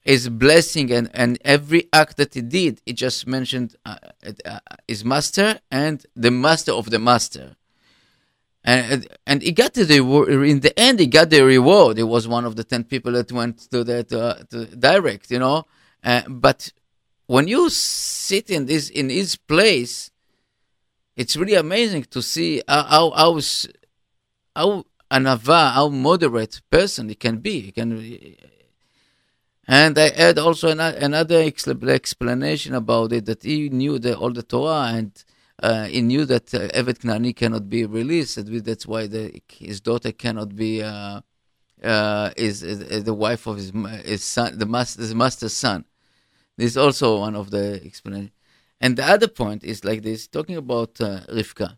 his blessing and, and every act that he did, he just mentioned uh, uh, his master and the master of the master and and he got the in the end he got the reward. He was one of the ten people that went to that uh, to direct, you know. Uh, but when you sit in this in his place, it's really amazing to see how how how, how an ava, how moderate person he can be. He can. And I had also another explanation about it that he knew the, all the Torah and uh, he knew that uh, Evet Knani cannot be released. That's why the, his daughter cannot be uh, uh, is, is, is, the wife of his his son, the master, his master's son. This is also one of the explanations. And the other point is like this, talking about uh, Rivka.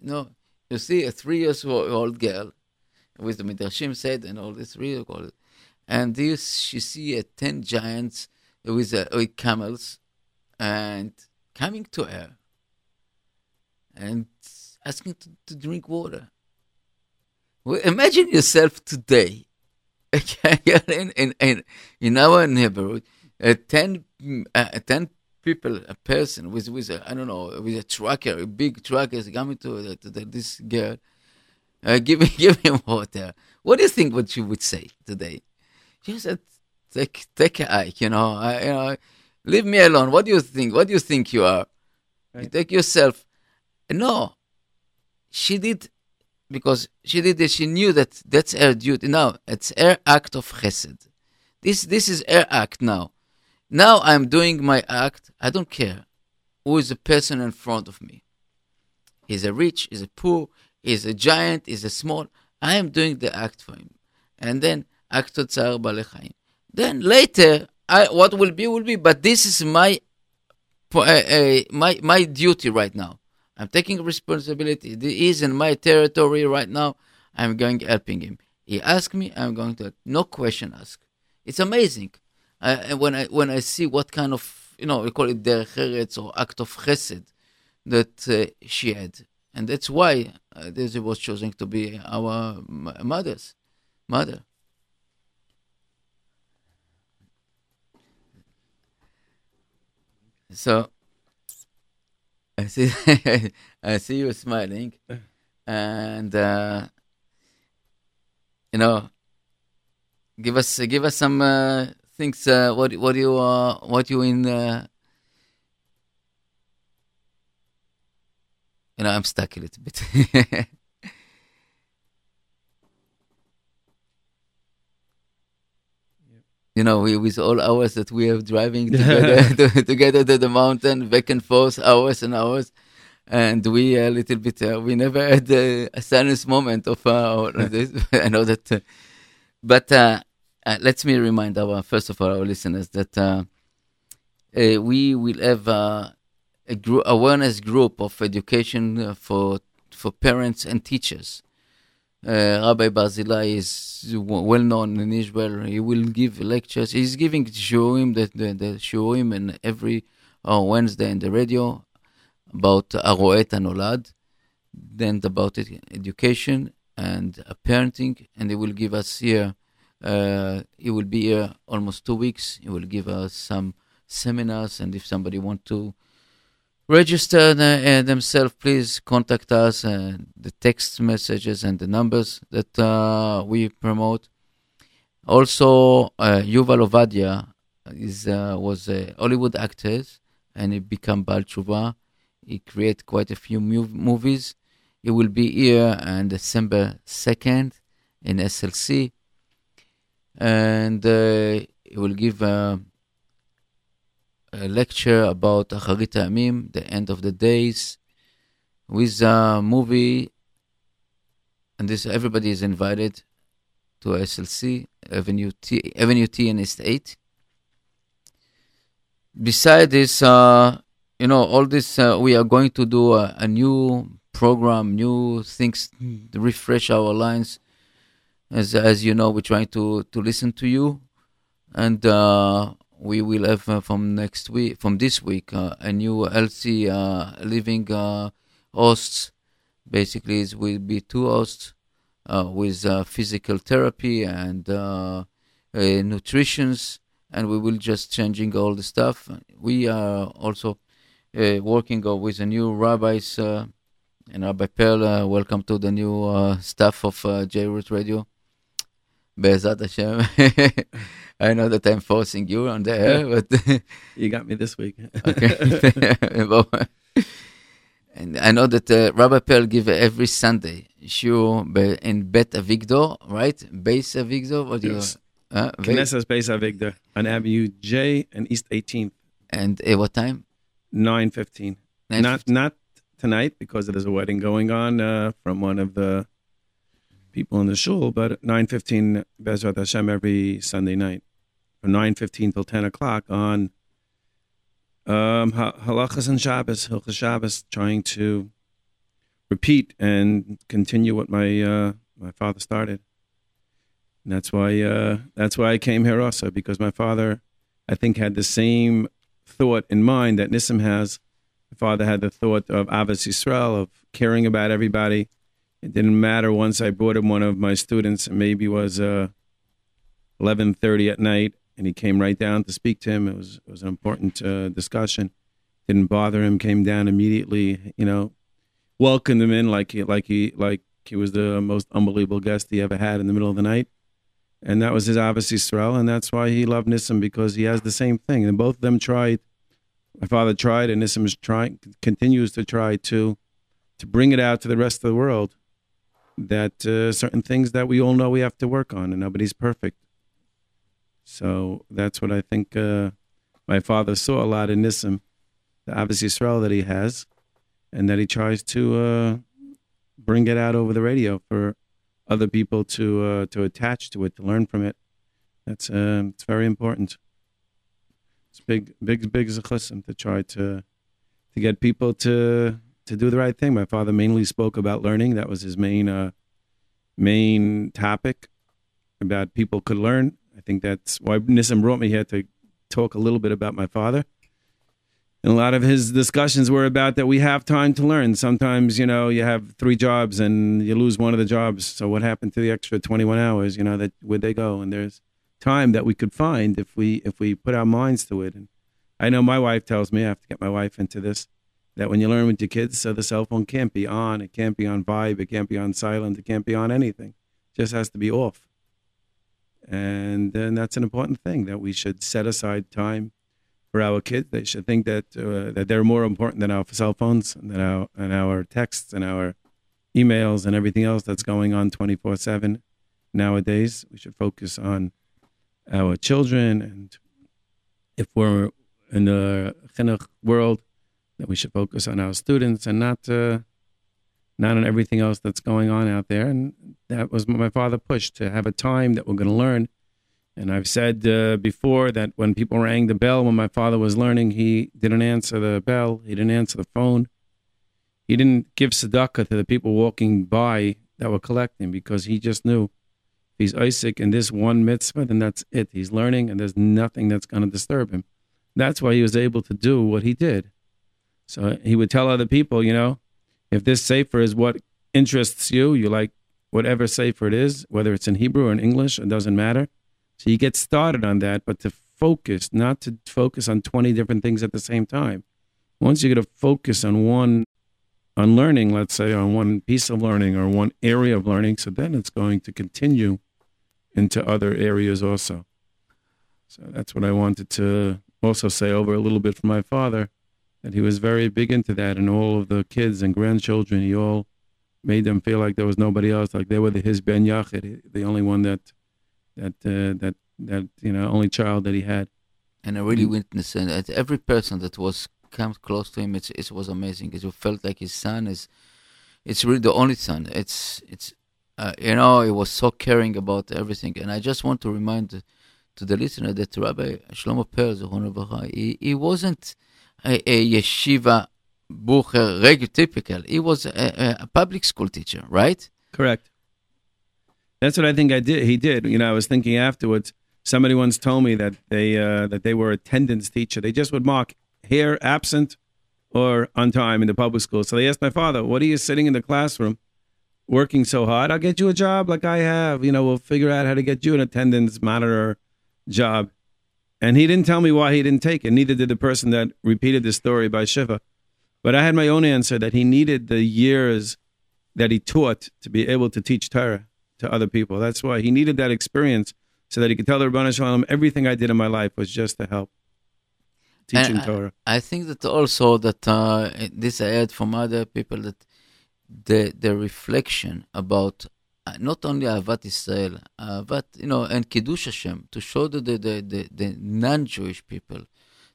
You know, you see a three years old girl, with the Midrashim said and all this real called. And this she see uh, ten giants with, uh, with camels and coming to her and asking to, to drink water. Well, imagine yourself today, in, in, in, in our neighborhood, uh, 10, uh, 10 people, a person with, with a, I don't know, with a trucker, a big trucker is coming to, to, to this girl, uh, give, me, give him water. What do you think what she would say today? She said, take, take a hike, you know, I, you know, leave me alone. What do you think? What do you think you are? You take yourself. No, she did because she did it. She knew that that's her duty. Now it's her act of chesed. This this is her act now. Now I'm doing my act. I don't care who is the person in front of me. Is a rich? Is a poor? Is a giant? Is a small? I am doing the act for him, and then act tsar balechaim. Then later, I, what will be will be. But this is my uh, uh, my my duty right now. I'm taking responsibility. He is in my territory right now. I'm going helping him. He asked me. I'm going to no question ask. It's amazing. Uh, when I when I see what kind of you know we call it derech eretz or act of chesed that uh, she had, and that's why uh, this was chosen to be our mother's mother. So I see, I see you smiling, and uh, you know, give us give us some uh, things. Uh, what what you uh, what you in? Uh, you know, I'm stuck a little bit. you know, we, with all hours that we are driving together, to, together to the mountain, back and forth, hours and hours. And we a little bit, uh, we never had uh, a silence moment of uh, this. I know that. Uh, but uh, uh, let me remind our, first of all, our listeners that uh, uh, we will have uh, a group, awareness group of education for for parents and teachers. Uh, Rabbi Barzilai is well known in Israel. He will give lectures. He's giving shiurim, the, the, the shiurim in every uh, Wednesday in the radio about Aroet Anolad, then about education and uh, parenting. And he will give us here, uh, he will be here almost two weeks. He will give us some seminars. And if somebody want to register uh, themselves, please contact us. Uh, the text messages and the numbers that uh, we promote. Also, Yuval Ovadia is was a Hollywood actor and he become Baal Tshuva. He create quite a few mov- movies. He will be here on December second in SLC, and uh, he will give. A lecture about Acharit Hayamim, the end of the days, with a movie. And this everybody is invited to SLC Avenue T, Avenue T and East Eight. Beside this, uh, you know, all this uh, we are going to do a, a new program, new things refresh our lines. As as you know, we're trying to to listen to you, and. Uh, we will have uh, from next week, from this week, uh, a new LC uh, living uh, hosts. Basically, it will be two hosts uh, with uh, physical therapy and uh, nutritions, and we will just changing all the stuff. We are also working with a new rabbis and Rabbi Pearl. Welcome to the new staff of uh, J-Root Radio. Be'ezat Hashem. I know that I'm forcing you on the air, but You got me this week. okay. Well, and I know that uh, Rabbi Pearl give every Sunday shiur be- in Bet Avigdor, right? Beis Avigdor. What do Yes. you? Uh, Beis Avigdor on Avenue J and East 18th, and uh, what time? 915. Not fifty? not tonight because there's a wedding going on uh, from one of the people in the shul, but 915 Bezrat Hashem every Sunday night from 915 till 10 o'clock on um, halachas and Shabbos, Hilchas Shabbos, trying to repeat and continue what my uh, my father started. And that's why uh, that's why I came here also because my father, I think, had the same thought in mind that Nissim has. My father had the thought of Ahavas Yisrael, of caring about everybody. It didn't matter once I brought him one of my students, it maybe was uh, 11.30 at night, and he came right down to speak to him. It was, it was an important uh, discussion. Didn't bother him, came down immediately, you know, welcomed him in like he, like he, like he was the most unbelievable guest he ever had in the middle of the night. And that was his Ahavas Yisrael, and that's why he loved Nissim because he has the same thing. And both of them tried. My father tried, and Nissim is trying, continues to try to, to bring it out to the rest of the world. That uh, certain things that we all know we have to work on, and nobody's perfect. So that's what I think uh, my father saw a lot in Nissim, the Ahavas Yisrael that he has, and that he tries to uh, bring it out over the radio for other people to uh, to attach to it, to learn from it. That's uh, it's very important. It's big, big, big zechusim to try to to get people to to do the right thing. My father mainly spoke about learning. That was his main uh, main topic about people could learn. I think that's why Nissim brought me here to talk a little bit about my father. And a lot of his discussions were about that we have time to learn. Sometimes, you know, you have three jobs and you lose one of the jobs. So what happened to the extra 21 hours, you know, that where'd they go? And there's time that we could find if we if we put our minds to it. And I know my wife tells me, I have to get my wife into this, that when you learn with your kids, so the cell phone can't be on, it can't be on vibe, it can't be on silent, it can't be on anything. It just has to be off. And then that's an important thing that we should set aside time for our kids. They should think that uh, that they're more important than our cell phones and than our and our texts and our emails and everything else that's going on 24/7 nowadays. We should focus on our children and if we're in the world, then we should focus on our students and not uh, not on everything else that's going on out there. And that was my father pushed to have a time that we're going to learn and I've said uh, before that when people rang the bell when my father was learning, he didn't answer the bell. He didn't answer the phone. He didn't give tzedakah to the people walking by that were collecting because he just knew if he's oseik in this one mitzvah, then that's it. He's learning and there's nothing that's going to disturb him. That's why he was able to do what he did. So he would tell other people, you know, if this sefer is what interests you, you like whatever sefer it is, whether it's in Hebrew or in English, it doesn't matter so you get started on that, but to focus, not to focus on 20 different things at the same time. Once you get to focus on one, on learning, let's say, on one piece of learning or one area of learning, so then it's going to continue into other areas also. So that's what I wanted to also say over a little bit from my father, that he was very big into that, and all of the kids and grandchildren, he all made them feel like there was nobody else, like they were the, his ben yachid, the only one that that uh, that that you know only child that he had. And I really witnessed it. Every person that was come close to him, it, it was amazing. Because it felt like his son is. It's really the only son. It's it's uh, you know he was so caring about everything. And I just want to remind to the listener that Rabbi Shlomo Perl, he, he wasn't a, yeshiva bucher regular typical. He was a, a public school teacher, right? Correct. That's what I think I did. He did. You know, I was thinking afterwards. Somebody once told me that they uh, that they were attendance teacher. They just would mark here absent or on time in the public school. So they asked my father, "What are you sitting in the classroom, working so hard? I'll get you a job like I have. You know, we'll figure out how to get you an attendance monitor job." And he didn't tell me why he didn't take it. Neither did the person that repeated the story by Shiva. But I had my own answer that he needed the years that he taught to be able to teach Torah to other people. That's why he needed that experience so that he could tell the Ribono Shel Olam, everything I did in my life was just to help teaching and Torah. I, I, think that also that uh, this I heard from other people that the the reflection about Uh, not only Ahavat Israel, but you know, and Kiddush Hashem, to show the, the, the, the non-Jewish people,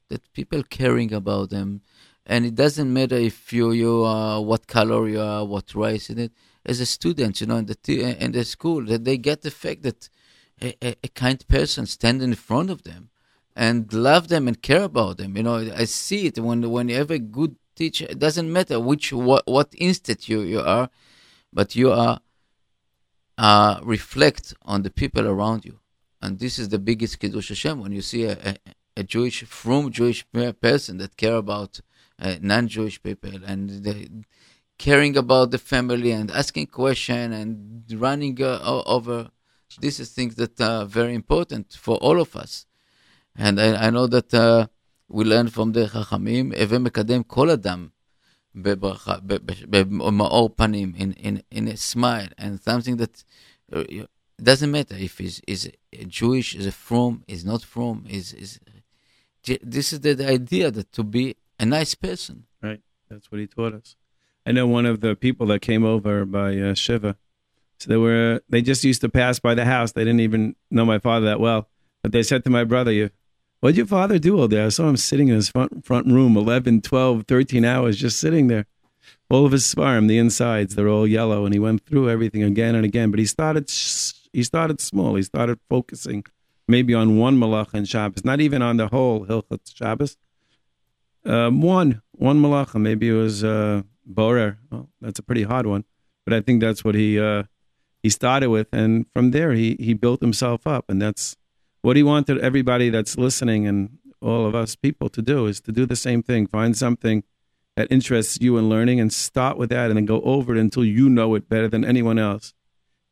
that people caring about them, and it doesn't matter if you, you are, what color you are, what race in it, as a student, you know, in the in the school, that they get the fact that a, a, a kind person stand in front of them and love them and care about them. You know, I see it when when you have a good teacher. It doesn't matter which what what institute you are, but you are uh, reflect on the people around you. And this is the biggest Kiddush Hashem when you see a, a, a Jewish, from Jewish person that care about uh, non-Jewish people and the, caring about the family and asking question and running uh, over. This is things that are very important for all of us. And I, I know that uh, we learn from the חכמים, הווה מקדם כל אדם בברכה, במאור פנים, in, in, in a smile, and something that uh, it doesn't matter if he's, is Jewish, is a from, is not from, is, is this is the, the idea that to be a nice person. Right. That's what he taught us. I know one of the people that came over by uh, Shiva. So they were they just used to pass by the house. They didn't even know my father that well, but they said to my brother, "You, what did your father do all day?" I saw him sitting in his front front room, 11, 12, 13 hours, just sitting there. All of his farm, the insides, they're all yellow, and he went through everything again and again. But he started he started small. He started focusing maybe on one malach and Shabbos, not even on the whole Hilchot Shabbos. Um, one one malacha, maybe it was uh, Borer. Well, that's a pretty hard one, but I think that's what he uh, he started with, and from there he he built himself up, and that's what he wanted everybody that's listening and all of us people to do is to do the same thing. Find something that interests you in learning, and start with that, and then go over it until you know it better than anyone else.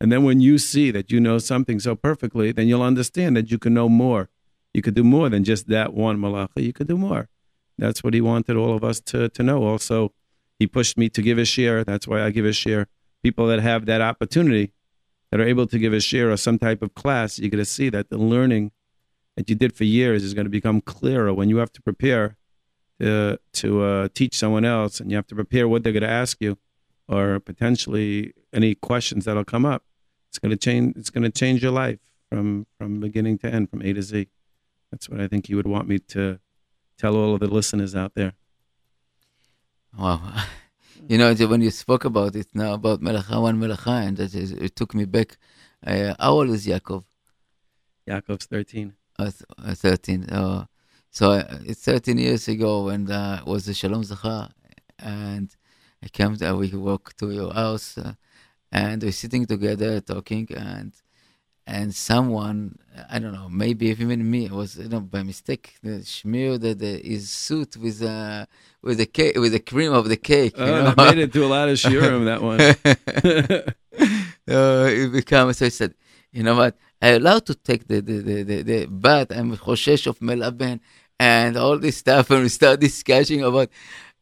And then when you see that you know something so perfectly, then you'll understand that you can know more. You could do more than just that one malacha. You could do more. That's what he wanted all of us to, to know. Also, he pushed me to give a shiur. That's why I give a shiur. People that have that opportunity, that are able to give a shiur or some type of class, you're going to see that the learning that you did for years is going to become clearer when you have to prepare to, to uh, teach someone else and you have to prepare what they're going to ask you or potentially any questions that'll come up. It's going to change. It's going to change your life from from beginning to end, from A to Z. That's what I think you would want me to tell all of the listeners out there? Wow. You know, when you spoke about it now, about Melacha, one Melacha, and that is, it took me back. Uh, how old is Yaakov? Yaakov's 13. Uh, uh 13. Uh, so uh, it's 13 years ago when uh, was the Shalom Zachar, and I came, uh, we walked to your house, uh, and we're sitting together talking, and and someone I don't know, maybe even me it was you know by mistake smeared the, the, his suit with uh with the cake with the cream of the cake. You uh, know? made it to a lot of shiurim that one. uh, it becomes so I said, you know what? I allowed to take the the the, the, the but I'm choshesh of melaben and all this stuff and we start discussing about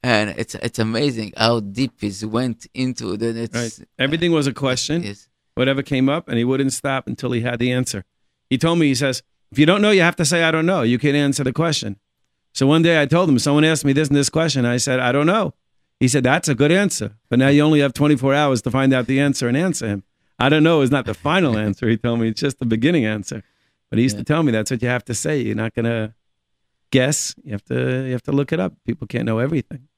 and it's it's amazing how deep he went into the it's, right. everything was a question. Yes whatever came up, and he wouldn't stop until he had the answer. He told me, he says, if you don't know, you have to say, I don't know. You can't answer the question. So one day I told him, someone asked me this and this question. I said, I don't know. He said, that's a good answer. But now you only have 24 hours to find out the answer and answer him. I don't know is not the final answer. He told me it's just the beginning answer. But he used yeah. to tell me that's what you have to say. You're not going to guess. You have to you have to look it up. People can't know everything.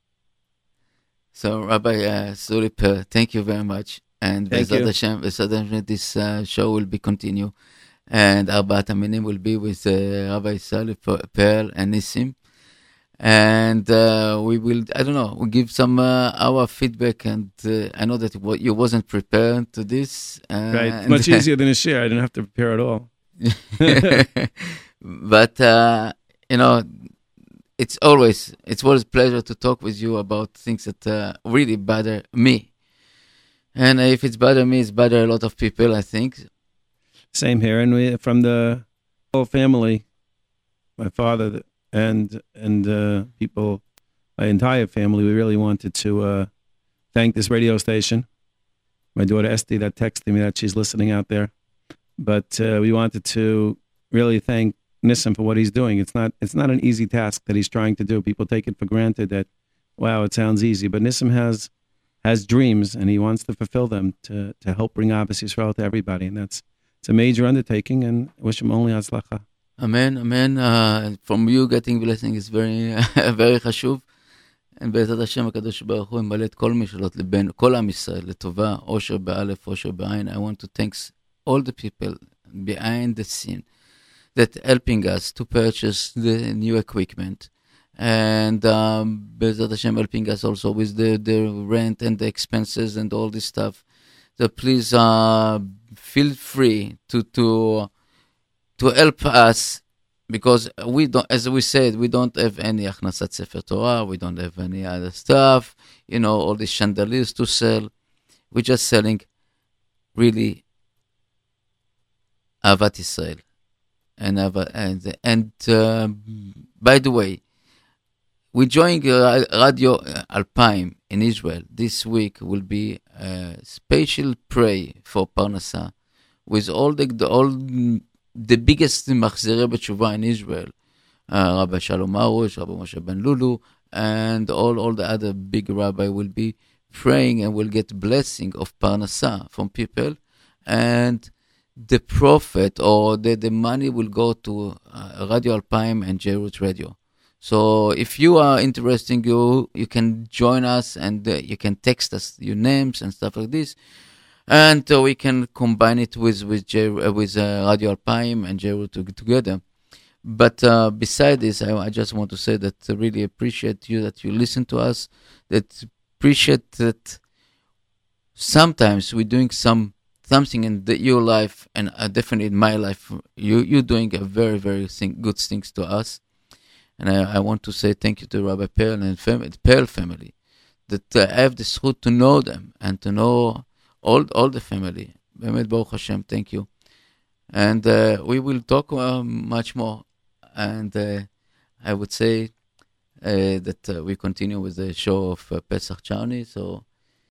So Rabbi uh, Sulip, uh, thank you very much. And Bezat Hashem, Bezat Hashem, this uh, show will be continue. And Arbaat Aminim will be with uh, Rabbi Salih Pearl and Nissim. And uh, we will, I don't know, we'll give some uh, our feedback. And uh, I know that you wasn't prepared to this. right. Much easier than a shiur. I didn't have to prepare at all. but, uh, you know, it's always, it's always a pleasure to talk with you about things that really bother me and if it's better me, it's better a lot of people, I think. Same here, and we from the whole family, my father and and uh, people, my entire family. We really wanted to uh, thank this radio station. My daughter Esty that texted me that she's listening out there, but uh, we wanted to really thank Nissim for what he's doing. It's not it's not an easy task that he's trying to do. People take it for granted that, wow, it sounds easy, but Nissim has has dreams and he wants to fulfill them to, to help bring Ahavas Yisrael to everybody. And that's it's a major undertaking and wish him only hatzlacha. Amen, amen. Uh, from you getting blessing is very, very חשוב. בעזרת השם הקדוש ברוך הוא ימלא את כל משאלות ליבנו, כל עם ישראל, לטובה, אושר באלף, אושר בעין. I want to thank all the people behind the scene that helping us to purchase the new equipment and um, Bezat Hashem helping us also with the, the rent and the expenses and all this stuff. So please uh, feel free to to to help us because we don't, as we said, we don't have any achnasat sefer Torah, we don't have any other stuff, you know, all these chandeliers to sell. We're just selling really Ahavat Israel. And, and, and uh, by the way, we're joining uh, Radio Alpine in Israel. This week will be a special pray for Parnasa with all the, all the biggest Machzirei B'Tshuva in Israel, uh, Rabbi Shalom Arush, Rabbi Moshe Ben Lulu, and all, all the other big rabbi will be praying and will get blessing of Parnasa from people. And the profit or the, the money will go to uh, Radio Alpine and Jerut Radio. So if you are interested, you you can join us and uh, you can text us your names and stuff like this, and uh, we can combine it with with J, uh, with uh, Radio Alpine and Jerut to, together. But uh, beside this, I, I, just want to say that I really appreciate you that you listen to us. That appreciate that sometimes we're doing some something in the, your life and uh, definitely in my life you you're doing a very very thing, good things to us and I, I want to say thank you to Rabbi Pearl and family, Pearl family that uh, I have the chut to know them and to know all all the family. Bemet Baruch Hashem thank you. And uh, we will talk uh, much more. And uh, I would say uh, that we continue with the show of Pesach Charney so